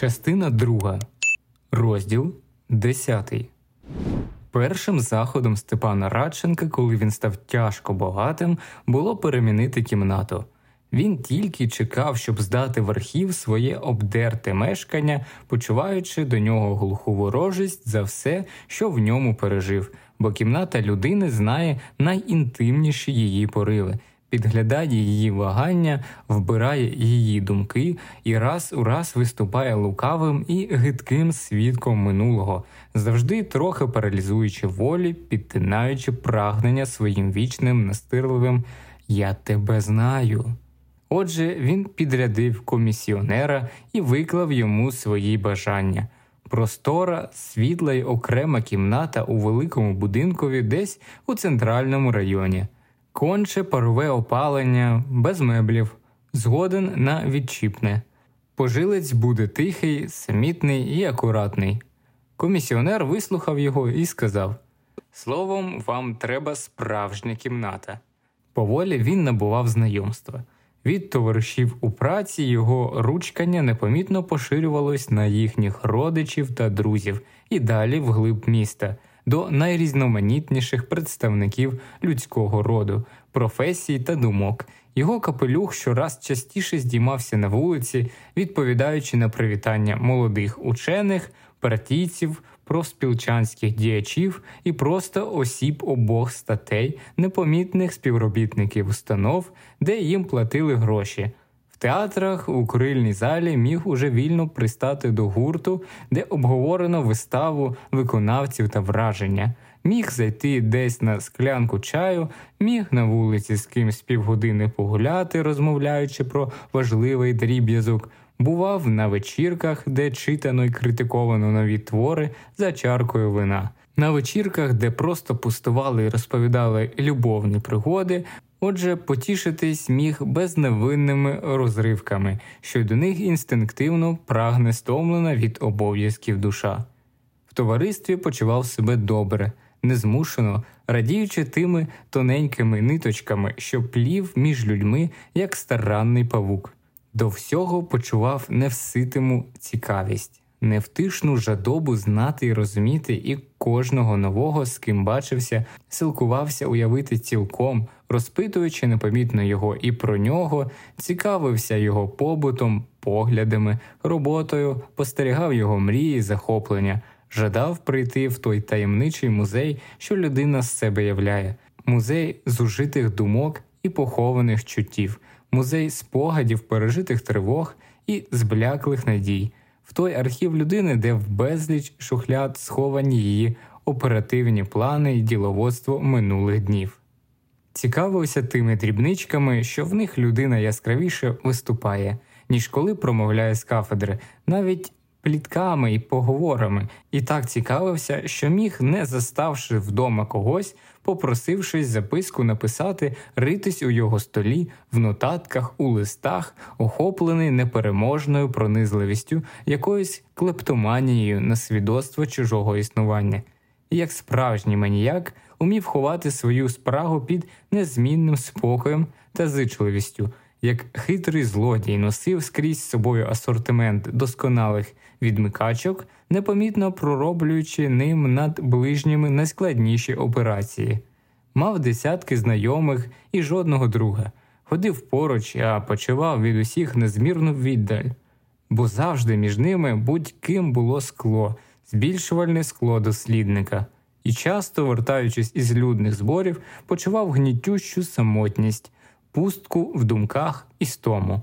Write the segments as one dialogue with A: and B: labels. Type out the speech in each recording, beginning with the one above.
A: Частина 2. Розділ 10. Першим заходом Степана Радченка, коли він став тяжко богатим, було перемінити кімнату. Він тільки чекав, щоб здати в архів своє обдерте мешкання, почуваючи до нього глуху ворожість за все, що в ньому пережив, бо кімната людини знає найінтимніші її пориви підглядає її вагання, вбирає її думки і раз у раз виступає лукавим і гидким свідком минулого, завжди трохи паралізуючи волі, підтинаючи прагнення своїм вічним настирливим Я тебе знаю. Отже, він підрядив комісіонера і виклав йому свої бажання. Простора, світла й окрема кімната у великому будинкові десь у центральному районі конче парове опалення, без меблів, згоден на відчіпне. Пожилець буде тихий, самітний і акуратний. Комісіонер вислухав його і сказав: Словом, вам треба справжня кімната. Поволі він набував знайомства. Від товаришів у праці його ручкання непомітно поширювалось на їхніх родичів та друзів і далі вглиб міста, до найрізноманітніших представників людського роду, професій та думок. Його капелюх щораз частіше здіймався на вулиці, відповідаючи на привітання молодих учених, партійців, профспілчанських діячів і просто осіб обох статей, непомітних співробітників установ, де їм платили гроші. В театрах у крильній залі міг уже вільно пристати до гурту, де обговорено виставу виконавців та враження. Міг зайти десь на склянку чаю, міг на вулиці з кимсь півгодини погуляти, розмовляючи про важливий дріб'язок, бував на вечірках, де читано і критиковано нові твори за чаркою вина. На вечірках, де просто пустували і розповідали любовні пригоди, Отже, потішитись міг безневинними розривками, що й до них інстинктивно прагне стомлена від обов'язків душа. В товаристві почував себе добре, незмушено, радіючи тими тоненькими ниточками, що плів між людьми як старанний павук. До всього почував невситиму цікавість невтишну жадобу знати і розуміти і кожного нового, з ким бачився, силкувався уявити цілком, розпитуючи непомітно його і про нього, цікавився його побутом, поглядами, роботою, постерігав його мрії, захоплення, жадав прийти в той таємничий музей, що людина з себе являє, музей зужитих думок і похованих чуттів, музей спогадів, пережитих тривог і збляклих надій в той архів людини, де в безліч шухляд сховані її оперативні плани і діловодство минулих днів. Цікавився тими дрібничками, що в них людина яскравіше виступає, ніж коли промовляє з кафедри, навіть плітками і поговорами, і так цікавився, що міг, не заставши вдома когось, попросившись записку написати, ритись у його столі, в нотатках, у листах, охоплений непереможною пронизливістю, якоюсь клептоманією на свідоцтво чужого існування. І як справжній маніяк умів ховати свою спрагу під незмінним спокоєм та зичливістю як хитрий злодій носив скрізь з собою асортимент досконалих відмикачок, непомітно пророблюючи ним над ближніми найскладніші операції, мав десятки знайомих і жодного друга, ходив поруч, а почував від усіх незмірну віддаль, бо завжди між ними будь-ким було скло, збільшувальне скло дослідника. І часто, вертаючись із людних зборів, почував гнітющу самотність, пустку в думках і стому.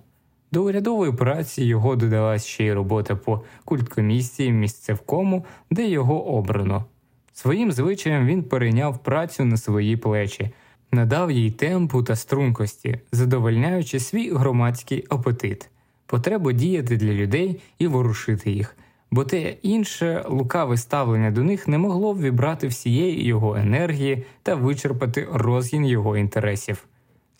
A: До урядової праці його додалась ще й робота по культкомісії місцевкому, де його обрано. Своїм звичаєм він перейняв працю на свої плечі, надав їй темпу та стрункості, задовольняючи свій громадський апетит, потребу діяти для людей і ворушити їх, бо те інше лукаве ставлення до них не могло ввібрати всієї його енергії та вичерпати розгін його інтересів.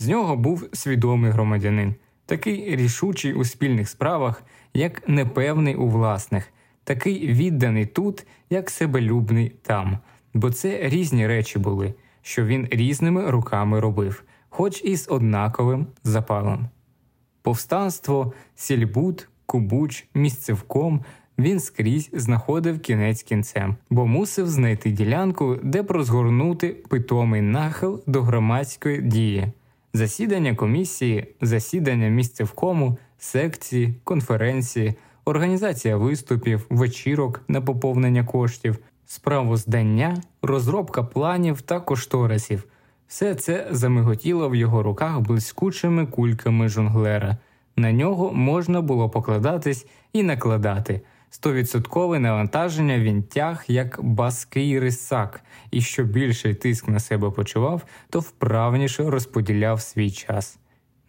A: З нього був свідомий громадянин, такий рішучий у спільних справах, як непевний у власних, такий відданий тут, як себелюбний там, бо це різні речі були, що він різними руками робив, хоч і з однаковим запалом. Повстанство, сільбут, кубуч, місцевком. Він скрізь знаходив кінець кінцем, бо мусив знайти ділянку, де прозгорнути питомий нахил до громадської дії засідання комісії, засідання місце в кому, секції, конференції, організація виступів, вечірок на поповнення коштів, справоздання, розробка планів та кошторисів. Все це замиготіло в його руках блискучими кульками жонглера. На нього можна було покладатись і накладати. 100% навантаження він тяг як баский рисак, і що більший тиск на себе почував, то вправніше розподіляв свій час.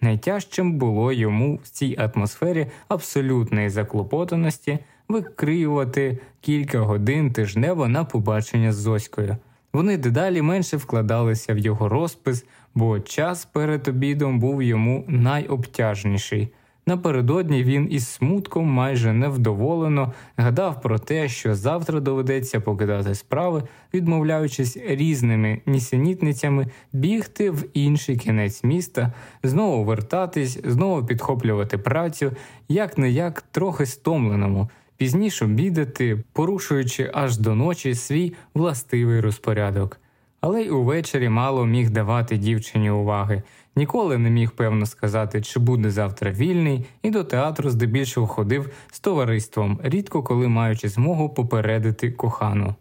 A: Найтяжчим було йому в цій атмосфері абсолютної заклопотаності викриювати кілька годин тижнево на побачення з Зоською. Вони дедалі менше вкладалися в його розпис, бо час перед обідом був йому найобтяжніший. Напередодні він із смутком майже невдоволено гадав про те, що завтра доведеться покидати справи, відмовляючись різними нісенітницями бігти в інший кінець міста, знову вертатись, знову підхоплювати працю, як не як трохи стомленому, пізніше бідати, порушуючи аж до ночі свій властивий розпорядок. Але й увечері мало міг давати дівчині уваги. Ніколи не міг певно сказати, чи буде завтра вільний, і до театру здебільшого ходив з товариством, рідко коли маючи змогу попередити кохану.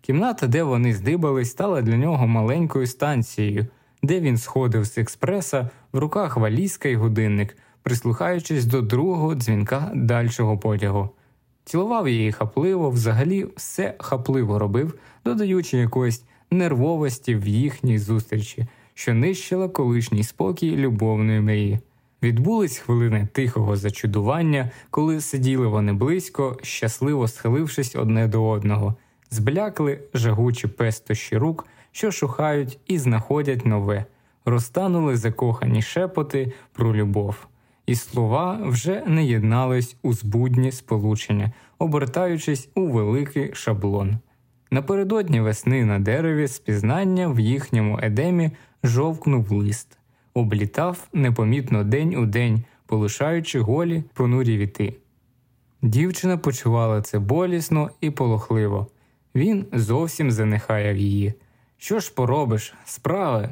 A: Кімната, де вони здибались, стала для нього маленькою станцією, де він сходив з експреса в руках валізка і годинник, прислухаючись до другого дзвінка дальшого потягу. Цілував її хапливо, взагалі все хапливо робив, додаючи якоїсь нервовості в їхній зустрічі що нищила колишній спокій любовної мрії. Відбулись хвилини тихого зачудування, коли сиділи вони близько, щасливо схилившись одне до одного, зблякли жагучі пестощі рук, що шухають і знаходять нове, розтанули закохані шепоти про любов. І слова вже не єднались у збудні сполучення, обертаючись у великий шаблон. Напередодні весни на дереві спізнання в їхньому едемі жовкнув лист, облітав непомітно день у день, полишаючи голі понурі віти. Дівчина почувала це болісно і полохливо. Він зовсім занехаяв її. Що ж поробиш, справи?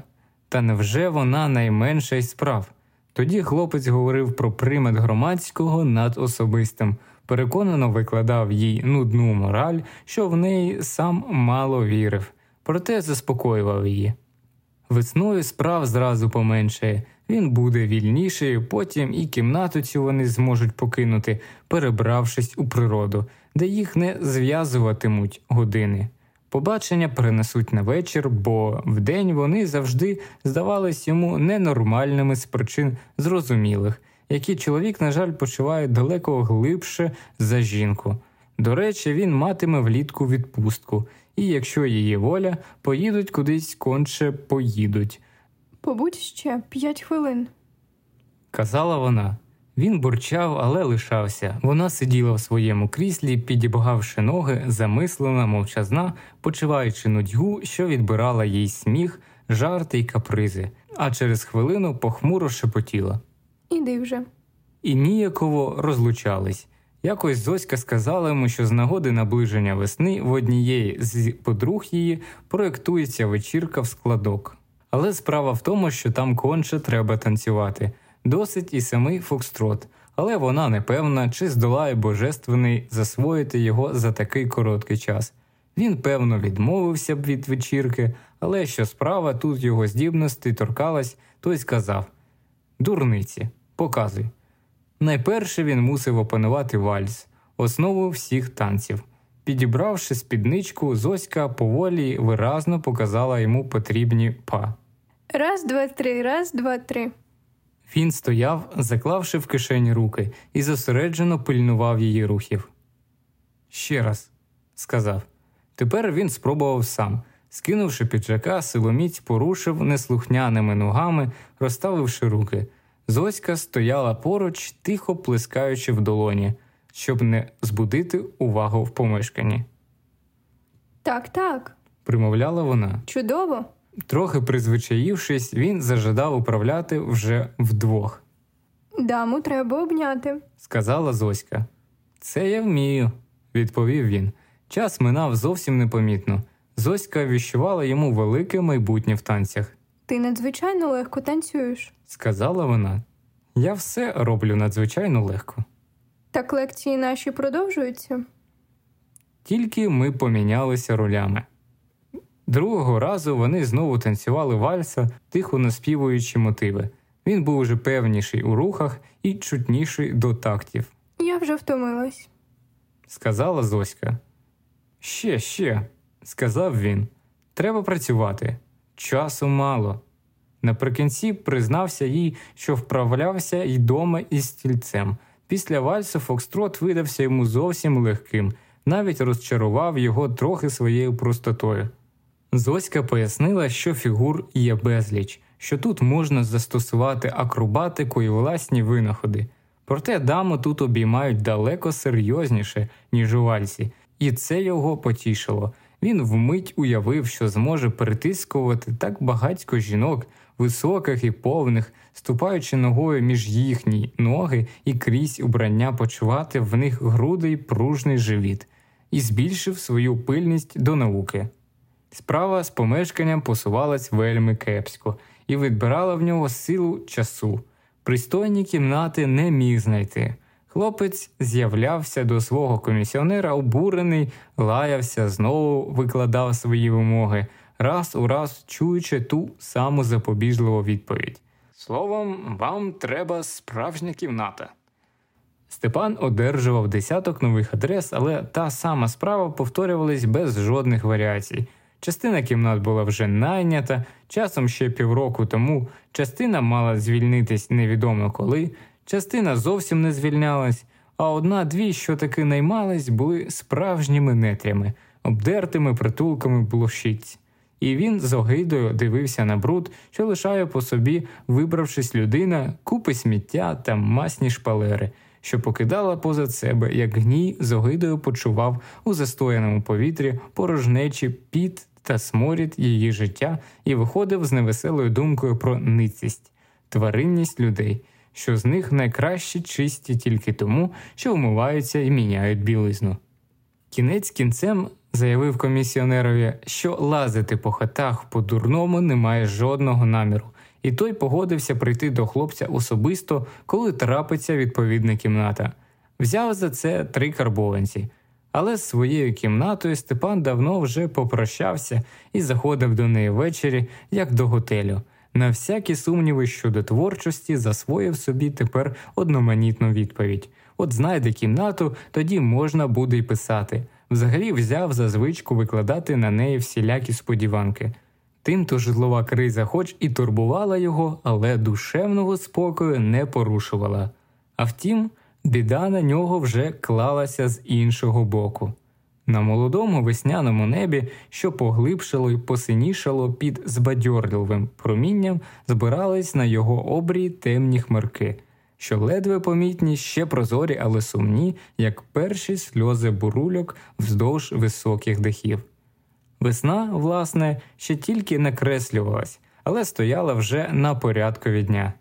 A: Та невже вона найменша й справ? Тоді хлопець говорив про примет громадського над особистим – переконано викладав їй нудну мораль, що в неї сам мало вірив, проте заспокоював її. Весною справ зразу поменшає, він буде вільніший, потім і кімнату цю вони зможуть покинути, перебравшись у природу, де їх не зв'язуватимуть години. Побачення принесуть на вечір, бо вдень вони завжди здавались йому ненормальними з причин зрозумілих які чоловік, на жаль, почуває далеко глибше за жінку. До речі, він матиме влітку відпустку, і якщо її воля, поїдуть кудись конче поїдуть.
B: Побудь ще п'ять хвилин, казала вона.
A: Він бурчав, але лишався. Вона сиділа в своєму кріслі, підібгавши ноги, замислена, мовчазна, почуваючи нудьгу, що відбирала їй сміх, жарти й капризи, а через хвилину похмуро шепотіла.
B: Іди вже.
A: І ніяково розлучались. Якось Зоська сказала йому, що з нагоди наближення весни в однієї з подруг її проєктується вечірка в складок. Але справа в тому, що там конче треба танцювати, досить і самий фокстрот, але вона не певна, чи здолає божественний засвоїти його за такий короткий час. Він, певно, відмовився б від вечірки, але що справа тут його здібності торкалась, той сказав Дурниці показуй. Найперше він мусив опанувати вальс, основу всіх танців. Підібравши спідничку, Зоська поволі виразно показала йому потрібні па.
B: Раз, два, три, раз, два, три.
A: Він стояв, заклавши в кишені руки, і зосереджено пильнував її рухів. Ще раз, сказав. Тепер він спробував сам. Скинувши піджака, силоміць порушив неслухняними ногами, розставивши руки. Зоська стояла поруч, тихо плескаючи в долоні, щоб не збудити увагу в помешканні.
B: Так, так, примовляла вона. Чудово.
A: Трохи призвичаївшись, він зажадав управляти вже вдвох.
B: Даму треба обняти, сказала Зоська.
A: Це я вмію, відповів він. Час минав зовсім непомітно. Зоська віщувала йому велике майбутнє в танцях.
B: Ти надзвичайно легко танцюєш, сказала вона.
A: Я все роблю надзвичайно легко.
B: Так лекції наші продовжуються.
A: Тільки ми помінялися ролями. Другого разу вони знову танцювали вальса, тихо наспівуючи мотиви. Він був уже певніший у рухах і чутніший до тактів.
B: Я вже втомилась, сказала Зоська.
A: Ще, ще, сказав він. Треба працювати часу мало. Наприкінці признався їй, що вправлявся й дома із стільцем. Після вальсу Фокстрот видався йому зовсім легким, навіть розчарував його трохи своєю простотою. Зоська пояснила, що фігур є безліч, що тут можна застосувати акробатику і власні винаходи. Проте даму тут обіймають далеко серйозніше, ніж у вальсі, і це його потішило він вмить уявив, що зможе перетискувати так багатько жінок, високих і повних, ступаючи ногою між їхні ноги і крізь убрання почувати в них грудий пружний живіт, і збільшив свою пильність до науки. Справа з помешканням посувалась вельми кепсько і відбирала в нього силу часу. Пристойні кімнати не міг знайти. Хлопець з'являвся до свого комісіонера обурений, лаявся, знову викладав свої вимоги, раз у раз чуючи ту саму запобіжливу відповідь. Словом, вам треба справжня кімната. Степан одержував десяток нових адрес, але та сама справа повторювалась без жодних варіацій. Частина кімнат була вже найнята, часом ще півроку тому частина мала звільнитись невідомо коли. Частина зовсім не звільнялась, а одна-дві, що таки наймались, були справжніми нетрями, обдертими притулками блощиць. І він з огидою дивився на бруд, що лишає по собі, вибравшись людина, купи сміття та масні шпалери, що покидала поза себе, як гній з огидою почував у застояному повітрі порожнечі піт та сморід її життя і виходив з невеселою думкою про ницість, тваринність людей що з них найкраще чисті тільки тому, що вмиваються і міняють білизну. Кінець кінцем заявив комісіонерові, що лазити по хатах по дурному немає жодного наміру, і той погодився прийти до хлопця особисто, коли трапиться відповідна кімната. Взяв за це три карбованці. Але з своєю кімнатою Степан давно вже попрощався і заходив до неї ввечері, як до готелю на всякі сумніви щодо творчості засвоїв собі тепер одноманітну відповідь: от знайде кімнату, тоді можна буде й писати. Взагалі взяв за звичку викладати на неї всілякі сподіванки. Тим то житлова криза, хоч і турбувала його, але душевного спокою не порушувала. А втім, біда на нього вже клалася з іншого боку на молодому весняному небі, що поглибшало й посинішало під збадьорливим промінням, збирались на його обрії темні хмарки, що ледве помітні ще прозорі, але сумні, як перші сльози бурульок вздовж високих дахів. Весна, власне, ще тільки накреслювалась, але стояла вже на порядкові дня.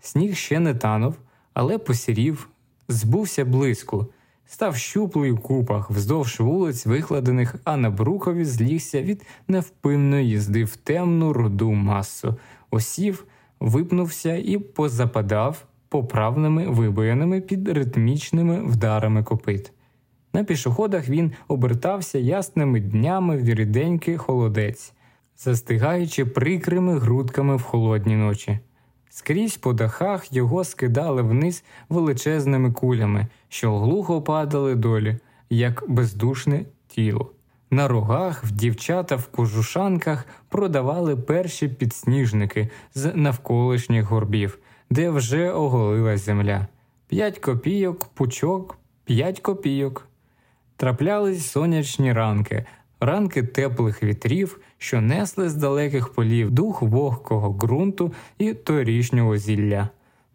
A: Сніг ще не танув, але посірів, збувся близько. Став щуплий у купах вздовж вулиць, викладених, а на Брукові злігся від невпинної їзди в темну руду масу, осів, випнувся і позападав поправними вибояними під ритмічними вдарами копит. На пішоходах він обертався ясними днями в віріденький холодець, застигаючи прикрими грудками в холодні ночі. Скрізь по дахах його скидали вниз величезними кулями, що глухо падали долі, як бездушне тіло. На рогах в дівчата в кожушанках продавали перші підсніжники з навколишніх горбів, де вже оголила земля. П'ять копійок, пучок, п'ять копійок. Траплялись сонячні ранки, ранки теплих вітрів, що несли з далеких полів дух вогкого ґрунту і торішнього зілля,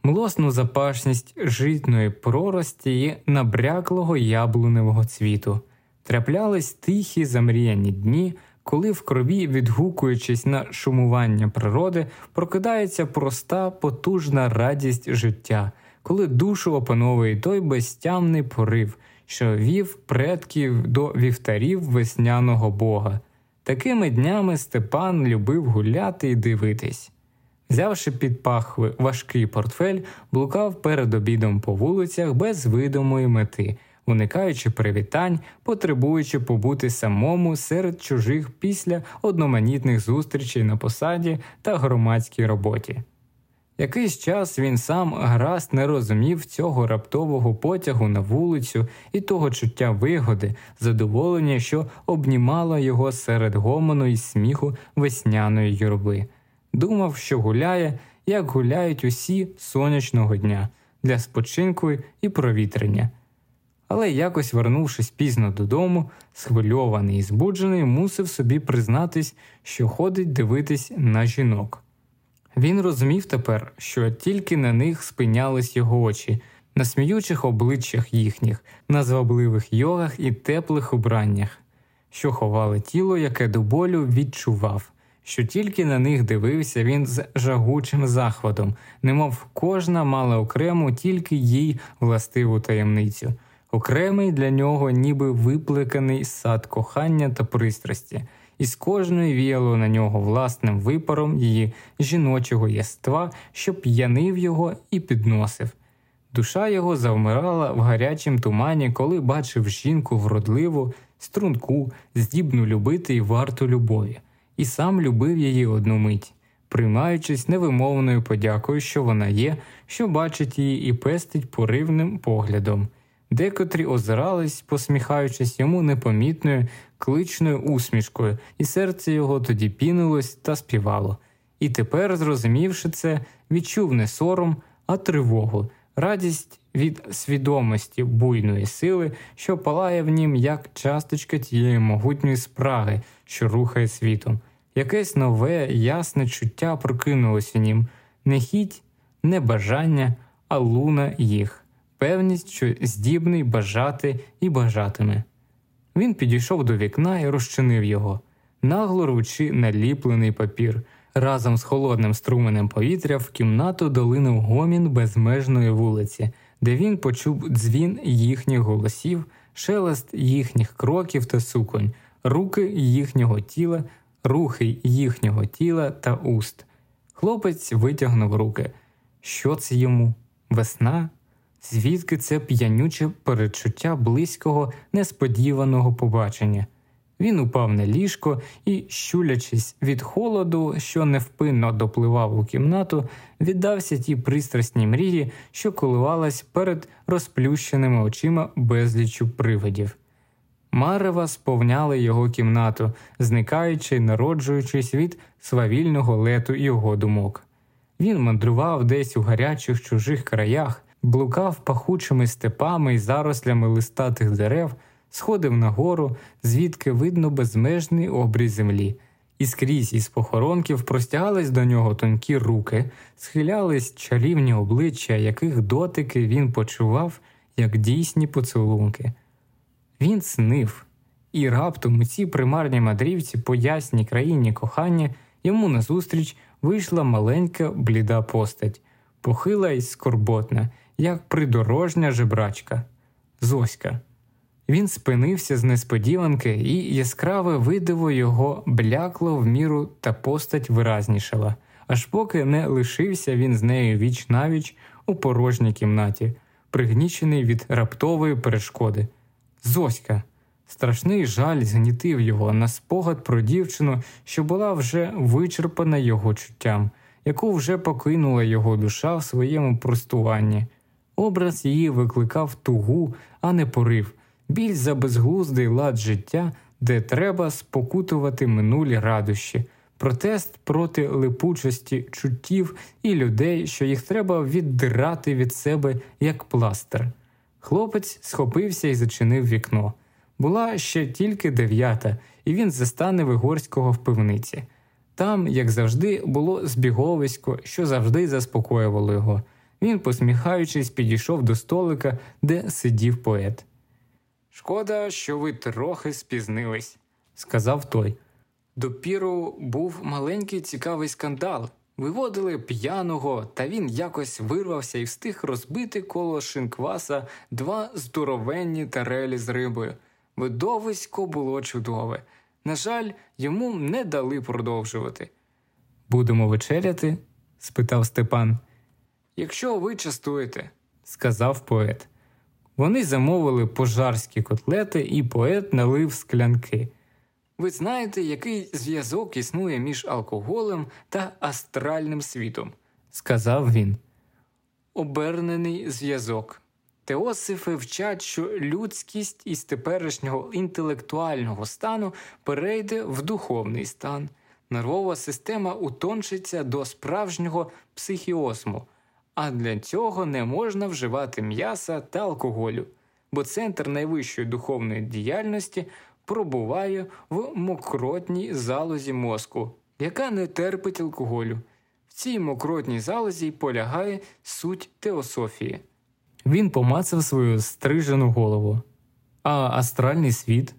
A: млосну запашність житної прорості і набряклого яблуневого цвіту, траплялись тихі замріяні дні. Коли в крові, відгукуючись на шумування природи, прокидається проста, потужна радість життя, коли душу опановує той безтямний порив, що вів предків до вівтарів весняного бога. Такими днями Степан любив гуляти і дивитись. Взявши під пахви важкий портфель, блукав перед обідом по вулицях без видимої мети, уникаючи привітань, потребуючи побути самому серед чужих після одноманітних зустрічей на посаді та громадській роботі. Якийсь час він сам гаразд не розумів цього раптового потягу на вулицю і того чуття вигоди, задоволення, що обнімало його серед гомону і сміху весняної юрби. Думав, що гуляє, як гуляють усі сонячного дня для спочинку і провітрення. Але якось, вернувшись пізно додому, схвильований і збуджений, мусив собі признатись, що ходить дивитись на жінок. Він розумів тепер, що тільки на них спинялись його очі, на сміючих обличчях їхніх, на звабливих йогах і теплих убраннях, що ховали тіло, яке до болю відчував, що тільки на них дивився він з жагучим захватом, немов кожна мала окрему тільки їй властиву таємницю, окремий для нього, ніби виплеканий сад кохання та пристрасті і з кожної віяло на нього власним випаром її жіночого єства, що п'янив його і підносив. Душа його завмирала в гарячім тумані, коли бачив жінку вродливу, струнку, здібну любити і варту любові, і сам любив її одну мить, приймаючись невимовною подякою, що вона є, що бачить її і пестить поривним поглядом. Декотрі озирались, посміхаючись йому непомітною, кличною усмішкою, і серце його тоді пінилось та співало. І тепер, зрозумівши це, відчув не сором, а тривогу, радість від свідомості буйної сили, що палає в нім як часточка тієї могутньої спраги, що рухає світом. Якесь нове, ясне чуття прокинулось в нім не хіть, не бажання, а луна їх, певність, що здібний бажати і бажатиме. Він підійшов до вікна і розчинив його, нагло ручи наліплений папір. Разом з холодним струменем повітря в кімнату долинув гомін безмежної вулиці, де він почув дзвін їхніх голосів, шелест їхніх кроків та суконь, руки їхнього тіла, рухи їхнього тіла та уст. Хлопець витягнув руки. Що це йому? Весна? звідки це п'янюче передчуття близького несподіваного побачення. Він упав на ліжко і, щулячись від холоду, що невпинно допливав у кімнату, віддався тій пристрасній мрії, що коливалась перед розплющеними очима безлічу привидів. Марева сповняли його кімнату, зникаючи і народжуючись від свавільного лету його думок. Він мандрував десь у гарячих чужих краях, блукав пахучими степами й зарослями листатих дерев, сходив нагору, звідки видно безмежний обрій землі, і скрізь із похоронків простягались до нього тонкі руки, схилялись чарівні обличчя, яких дотики він почував, як дійсні поцілунки. Він снив, і раптом у цій примарні мадрівці по ясній країні кохання йому назустріч вийшла маленька бліда постать, похила й скорботна, як придорожня жебрачка Зоська. Він спинився з несподіванки, і яскраве видиво його блякло в міру та постать виразнішала, аж поки не лишився він з нею віч навіч у порожній кімнаті, пригнічений від раптової перешкоди. Зоська. Страшний жаль згнітив його на спогад про дівчину, що була вже вичерпана його чуттям, яку вже покинула його душа в своєму простуванні. Образ її викликав тугу, а не порив, біль за безглуздий лад життя, де треба спокутувати минулі радощі, протест проти липучості чуттів і людей, що їх треба віддирати від себе як пластир. Хлопець схопився і зачинив вікно. Була ще тільки дев'ята, і він застане Вигорського в пивниці. Там, як завжди, було збіговисько, що завжди заспокоювало його. Він, посміхаючись, підійшов до столика, де сидів поет.
C: Шкода, що ви трохи спізнились, сказав той. Допіру був маленький цікавий скандал. Виводили п'яного, та він якось вирвався і встиг розбити коло шинкваса два здоровенні тарелі з рибою. Видовисько було чудове. На жаль, йому не дали продовжувати.
A: Будемо вечеряти? спитав Степан
C: якщо ви частуєте, сказав поет. Вони замовили пожарські котлети, і поет налив склянки. Ви знаєте, який зв'язок існує між алкоголем та астральним світом, сказав він. Обернений зв'язок. Теосифи вчать, що людськість із теперішнього інтелектуального стану перейде в духовний стан. Нервова система утончиться до справжнього психіосму а для цього не можна вживати м'яса та алкоголю, бо центр найвищої духовної діяльності пробуває в мокротній залозі мозку, яка не терпить алкоголю. В цій мокротній залозі полягає суть теософії.
A: Він помацав свою стрижену голову, а астральний світ.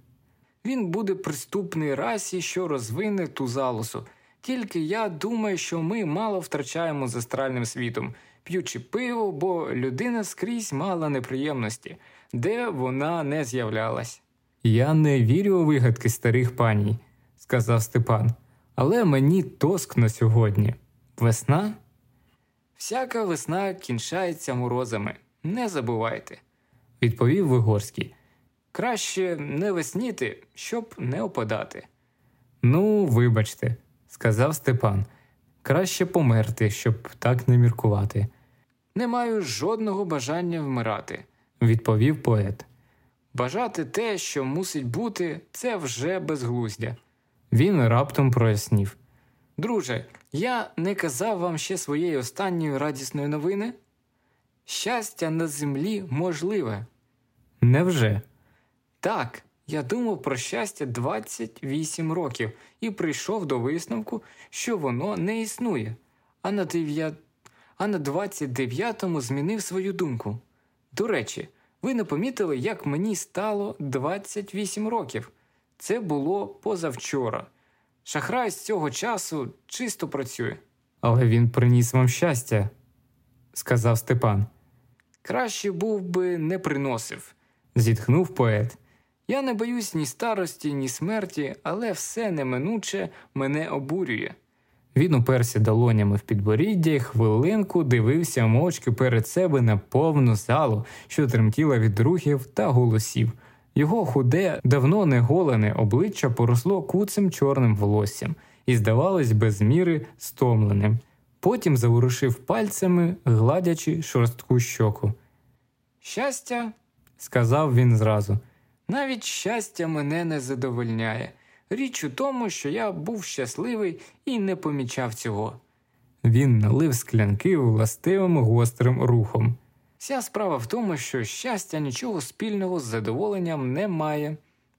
C: Він буде приступний расі, що розвине ту залозу. Тільки я думаю, що ми мало втрачаємо з астральним світом, п'ючи пиво, бо людина скрізь мала неприємності, де вона не з'являлась.
A: Я не вірю у вигадки старих паній, сказав Степан, але мені тоскно сьогодні. Весна?
C: Всяка весна кінчається морозами, не забувайте, відповів Вигорський. Краще не весніти, щоб не опадати.
A: Ну, вибачте сказав Степан. Краще померти, щоб так не міркувати.
C: Не маю жодного бажання вмирати, відповів поет. Бажати те, що мусить бути, це вже безглуздя. Він раптом прояснів. Друже, я не казав вам ще своєї останньої радісної новини. Щастя на землі можливе.
A: Невже?
C: Так, я думав про щастя 28 років і прийшов до висновку, що воно не існує, а на, дев'я... а на 29-му змінив свою думку. До речі, ви не помітили, як мені стало 28 років. Це було позавчора. Шахрай з цього часу чисто працює.
A: Але він приніс вам щастя, сказав Степан.
C: Краще був би не приносив, зітхнув поет. Я не боюсь ні старості, ні смерті, але все неминуче мене обурює.
A: Він уперся долонями в підборіддя і хвилинку дивився мовчки перед себе на повну залу, що тремтіла від рухів та голосів. Його худе, давно не голене обличчя поросло куцим чорним волоссям і, здавалось, без міри стомленим. Потім заворушив пальцями, гладячи шорстку щоку.
C: Щастя, сказав він зразу. Навіть щастя мене не задовольняє. Річ у тому, що я був щасливий і не помічав цього.
A: Він налив склянки властивим гострим рухом.
C: Вся справа в тому, що щастя нічого спільного з задоволенням не має.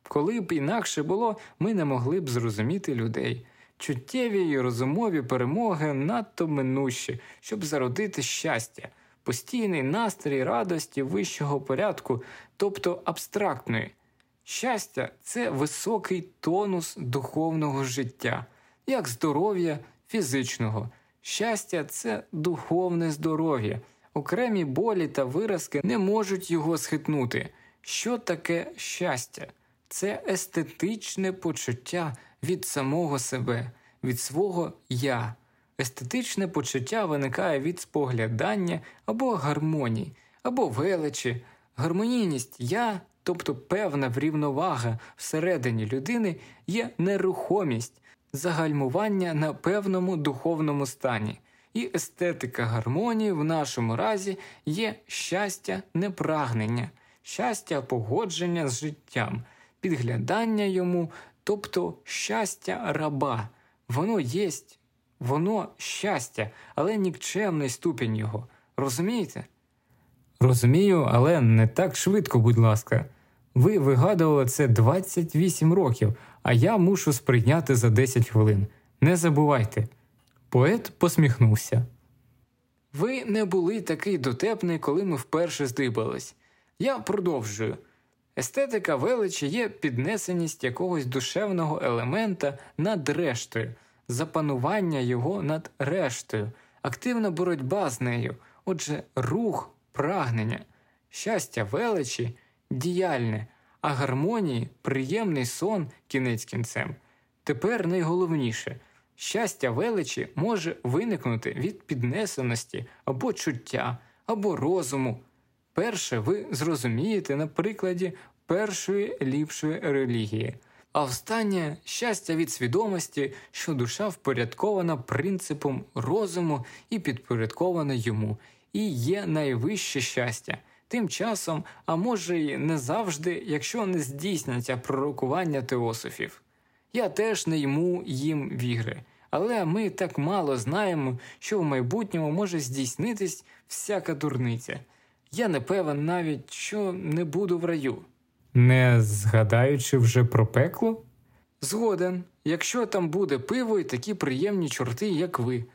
C: Коли б інакше було, ми не могли б зрозуміти людей. Чуттєві й розумові перемоги надто минущі, щоб зародити щастя, постійний настрій радості вищого порядку, тобто абстрактної. Щастя це високий тонус духовного життя, як здоров'я фізичного. Щастя це духовне здоров'я, окремі болі та виразки не можуть його схитнути. Що таке щастя? Це естетичне почуття від самого себе, від свого я. Естетичне почуття виникає від споглядання або гармонії, або величі. Гармонійність я тобто певна врівновага всередині людини є нерухомість, загальмування на певному духовному стані, і естетика гармонії в нашому разі є щастя непрагнення, щастя погодження з життям, підглядання йому, тобто щастя раба, воно єсть, воно щастя, але нікчемний ступінь його. Розумієте?
A: Розумію, але не так швидко, будь ласка. Ви вигадували це 28 років, а я мушу сприйняти за 10 хвилин. Не забувайте.
C: Поет посміхнувся. Ви не були такий дотепний, коли ми вперше здибались. Я продовжую. Естетика величі є піднесеність якогось душевного елемента над рештою, запанування його над рештою, активна боротьба з нею, отже, рух, прагнення, щастя величі діяльне, а гармонії приємний сон кінець кінцем. Тепер найголовніше щастя величі може виникнути від піднесеності або чуття, або розуму. Перше ви зрозумієте на прикладі першої ліпшої релігії, а останнє щастя від свідомості, що душа впорядкована принципом розуму і підпорядкована йому, і є найвище щастя. Тим часом, а може й не завжди, якщо не здійсняться пророкування теософів. Я теж не йму їм вігри, але ми так мало знаємо, що в майбутньому може здійснитись всяка дурниця. Я не певен навіть, що не буду в раю.
A: Не згадаючи вже про пекло?
C: Згоден, якщо там буде пиво і такі приємні чорти, як ви.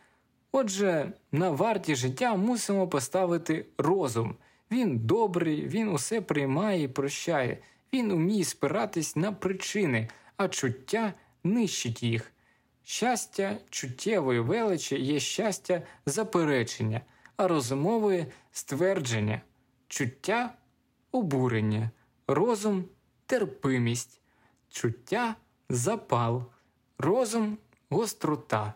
C: Отже, на варті життя мусимо поставити розум. Він добрий, він усе приймає і прощає, він уміє спиратись на причини, а чуття нищить їх. Щастя чуттєвої величі є щастя заперечення, а розумової ствердження, чуття обурення, розум терпимість, чуття запал, розум гострота,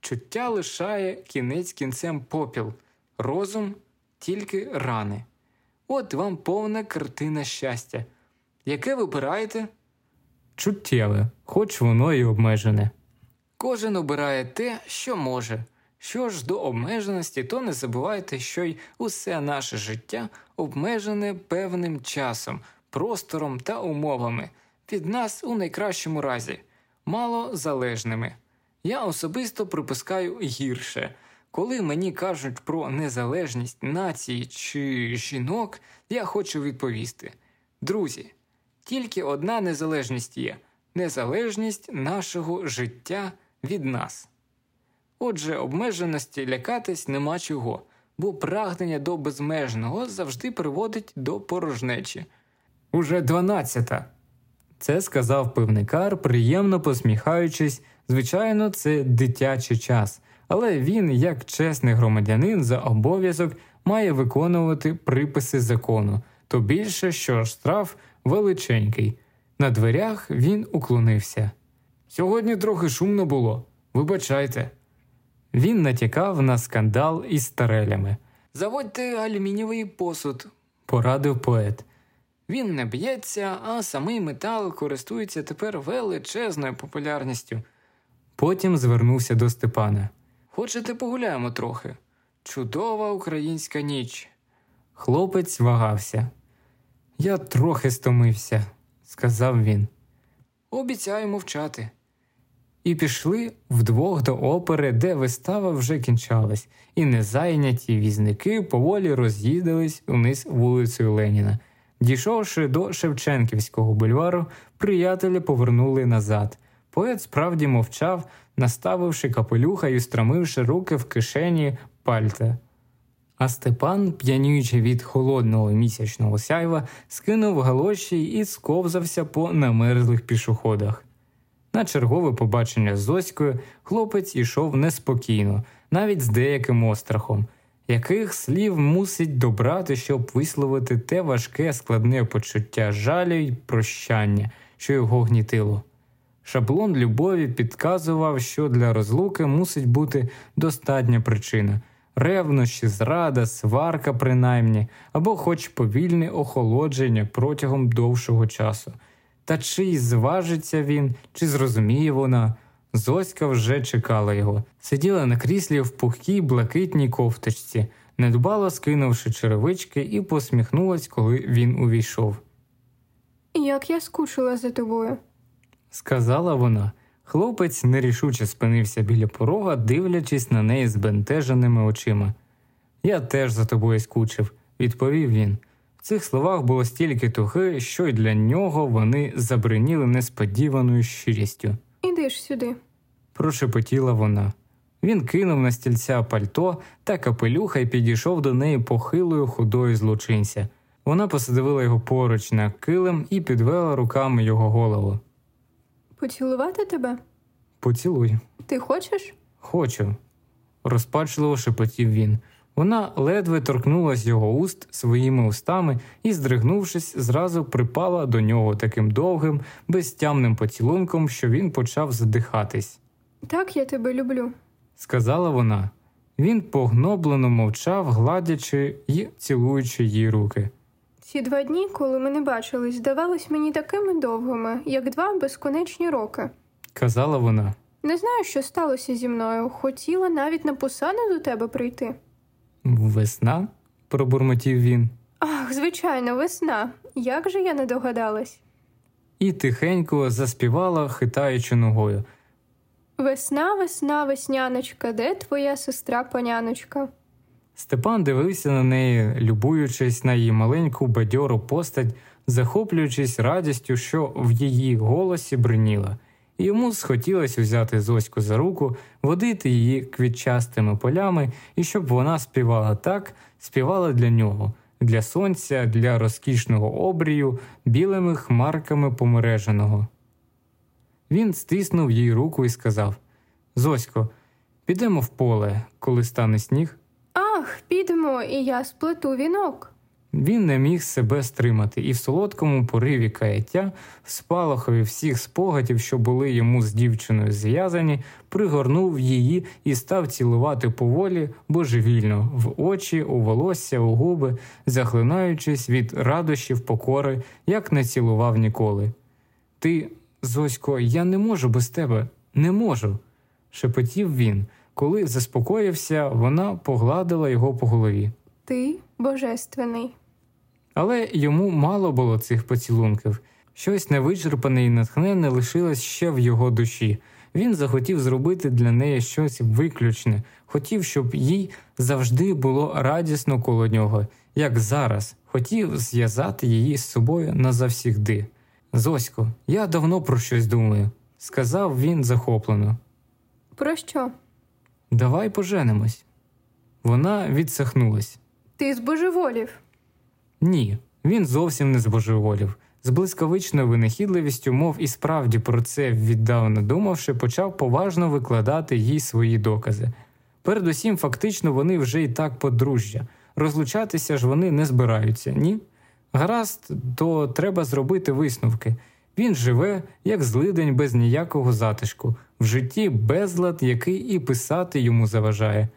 C: чуття лишає кінець кінцем попіл, розум тільки рани. От вам повна картина щастя. Яке вибираєте?
A: Чуттєве, хоч воно і обмежене.
C: Кожен обирає те, що може. Що ж до обмеженості, то не забувайте, що й усе наше життя обмежене певним часом, простором та умовами, від нас у найкращому разі, мало залежними. Я особисто припускаю гірше. Коли мені кажуть про незалежність нації чи жінок, я хочу відповісти друзі, тільки одна незалежність є незалежність нашого життя від нас. Отже, обмеженості лякатись нема чого, бо прагнення до безмежного завжди приводить до порожнечі.
A: Уже дванадцята. Це сказав пивникар, приємно посміхаючись. Звичайно, це дитячий час але він, як чесний громадянин, за обов'язок має виконувати приписи закону, то більше, що штраф величенький. На дверях він уклонився. Сьогодні трохи шумно було, вибачайте. Він натякав на скандал із тарелями.
C: Заводьте алюмінієвий посуд, порадив поет. Він не б'ється, а самий метал користується тепер величезною популярністю. Потім звернувся до Степана. Хочете, погуляємо трохи? Чудова українська ніч.
A: Хлопець вагався. Я трохи стомився, сказав він.
C: Обіцяю мовчати.
A: І пішли вдвох до опери, де вистава вже кінчалась, і незайняті візники поволі роз'їздились униз вулицею Леніна. Дійшовши до Шевченківського бульвару, приятелі повернули назад. Поет справді мовчав, наставивши капелюха і стромивши руки в кишені пальте. А Степан, п'янюючи від холодного місячного сяйва, скинув галоші і сковзався по намерзлих пішоходах. На чергове побачення з Зоською хлопець ішов неспокійно, навіть з деяким острахом, яких слів мусить добрати, щоб висловити те важке складне почуття жалю й прощання, що його гнітило. Шаблон любові підказував, що для розлуки мусить бути достатня причина ревнощі, зрада, сварка, принаймні, або хоч повільне охолодження протягом довшого часу. Та чи зважиться він, чи зрозуміє вона. Зоська вже чекала його, сиділа на кріслі в пухкій блакитній кофточці, недбало скинувши черевички, і посміхнулась, коли він увійшов.
B: Як я скучила за тобою сказала вона.
A: Хлопець нерішуче спинився біля порога, дивлячись на неї збентеженими очима. Я теж за тобою скучив, відповів він. В цих словах було стільки тухи, що й для нього вони забриніли несподіваною щирістю.
B: «Іди ж сюди, прошепотіла вона.
A: Він кинув на стільця пальто та капелюха і підійшов до неї похилою худою злочинця. Вона посадила його поруч на килим і підвела руками його голову.
B: Поцілувати тебе?
A: Поцілуй.
B: Ти хочеш?
A: Хочу, розпачливо шепотів він. Вона ледве торкнулась його уст своїми устами і, здригнувшись, зразу припала до нього таким довгим, безтямним поцілунком, що він почав задихатись.
B: Так, я тебе люблю, сказала вона.
A: Він погноблено мовчав, гладячи й цілуючи її руки.
B: Ці два дні, коли ми не бачились, здавались мені такими довгими, як два безконечні роки. Казала вона. Не знаю, що сталося зі мною. Хотіла навіть на посаду до тебе прийти.
A: Весна? пробурмотів він.
B: Ах, звичайно, весна. Як же я не догадалась?
A: І тихенько заспівала, хитаючи ногою.
B: Весна, весна, весняночка, де твоя сестра паняночка?
A: Степан дивився на неї, любуючись на її маленьку бадьору постать, захоплюючись радістю, що в її голосі бриніла, і йому схотілося взяти Зоську за руку, водити її квітчастими полями і щоб вона співала так, співала для нього, для сонця, для розкішного обрію, білими хмарками помереженого. Він стиснув їй руку і сказав Зосько, підемо в поле, коли стане сніг
B: міг, підемо, і я сплету вінок.
A: Він не міг себе стримати, і в солодкому пориві каяття, в спалахові всіх спогадів, що були йому з дівчиною зв'язані, пригорнув її і став цілувати поволі божевільно в очі, у волосся, у губи, захлинаючись від радощів покори, як не цілував ніколи. Ти, Зосько, я не можу без тебе, не можу, шепотів він. Коли заспокоївся, вона погладила його по голові.
B: Ти божественний.
A: Але йому мало було цих поцілунків. Щось невичерпане і натхнене лишилось ще в його душі. Він захотів зробити для неї щось виключне, хотів, щоб їй завжди було радісно коло нього, як зараз, хотів зв'язати її з собою назавсігди. Зосько, я давно про щось думаю, сказав він захоплено.
B: Про що?
A: Давай поженимось. Вона відсахнулась.
B: Ти збожеволів?
A: Ні, він зовсім не збожеволів. З блискавичною винахідливістю, мов і справді про це віддавно думавши, почав поважно викладати їй свої докази. Передусім, фактично, вони вже й так подружжя. Розлучатися ж вони не збираються, ні? Гаразд, то треба зробити висновки. Він живе, як злидень без ніякого затишку, в житті безлад, який і писати йому заважає,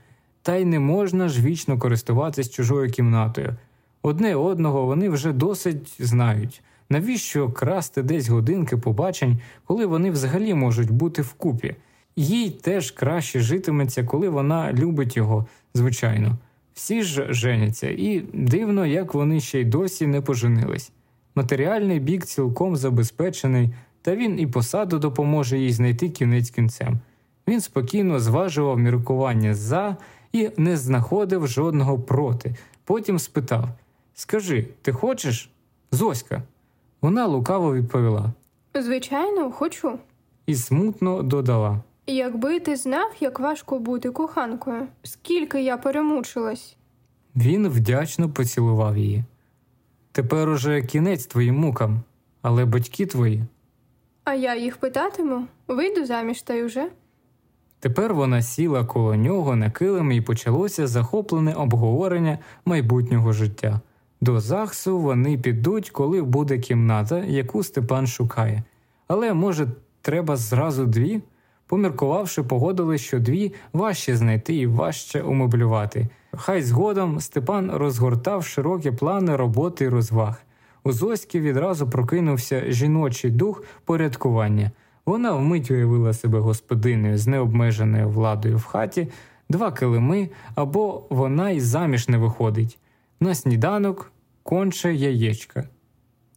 A: та й не можна ж вічно користуватись чужою кімнатою. Одне одного вони вже досить знають. Навіщо красти десь годинки побачень, коли вони взагалі можуть бути вкупі? Їй теж краще житиметься, коли вона любить його, звичайно. Всі ж женяться, і дивно, як вони ще й досі не поженились матеріальний бік цілком забезпечений, та він і посаду допоможе їй знайти кінець кінцем. Він спокійно зважував міркування за і не знаходив жодного проти. Потім спитав: Скажи, ти хочеш? Зоська. Вона лукаво відповіла: Звичайно, хочу. І смутно додала. Якби ти знав, як важко бути коханкою, скільки я перемучилась. Він вдячно поцілував її. Тепер уже кінець твоїм мукам, але батьки твої.
B: А я їх питатиму, вийду заміж та й уже.
A: Тепер вона сіла коло нього на килим і почалося захоплене обговорення майбутнього життя. До ЗАГСу вони підуть, коли буде кімната, яку Степан шукає. Але, може, треба зразу дві? Поміркувавши, погодили, що дві важче знайти і важче умоблювати. Хай згодом Степан розгортав широкі плани роботи й розваг. У Зоськи відразу прокинувся жіночий дух порядкування. Вона вмить уявила себе господинею з необмеженою владою в хаті, два килими або вона й заміж не виходить. На сніданок конче яєчка.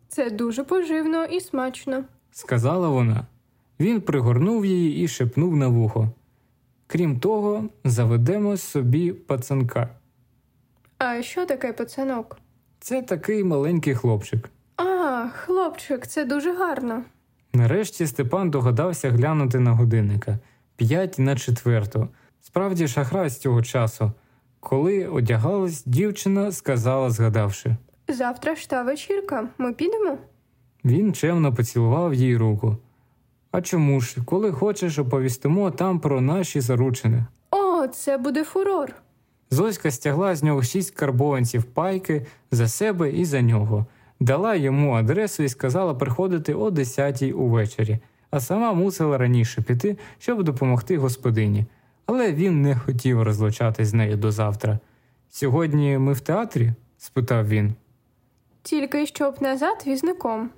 B: Це дуже поживно і смачно, сказала вона.
A: Він пригорнув її і шепнув на вухо. Крім того, заведемо собі пацанка.
B: А що таке пацанок?
A: Це такий маленький хлопчик.
B: А, хлопчик, це дуже гарно.
A: Нарешті Степан догадався глянути на годинника п'ять на четверту. Справді шахрай з цього часу. Коли одягалась, дівчина сказала, згадавши Завтра ж та вечірка, ми підемо. Він чемно поцілував їй руку. А чому ж, коли хочеш, оповістимо там про наші заручини.
B: О, це буде фурор.
A: Зоська стягла з нього шість карбованців пайки за себе і за нього, дала йому адресу і сказала приходити о десятій увечері, а сама мусила раніше піти, щоб допомогти господині. Але він не хотів розлучатись з нею до завтра. Сьогодні ми в театрі? спитав він.
B: Тільки щоб назад візником.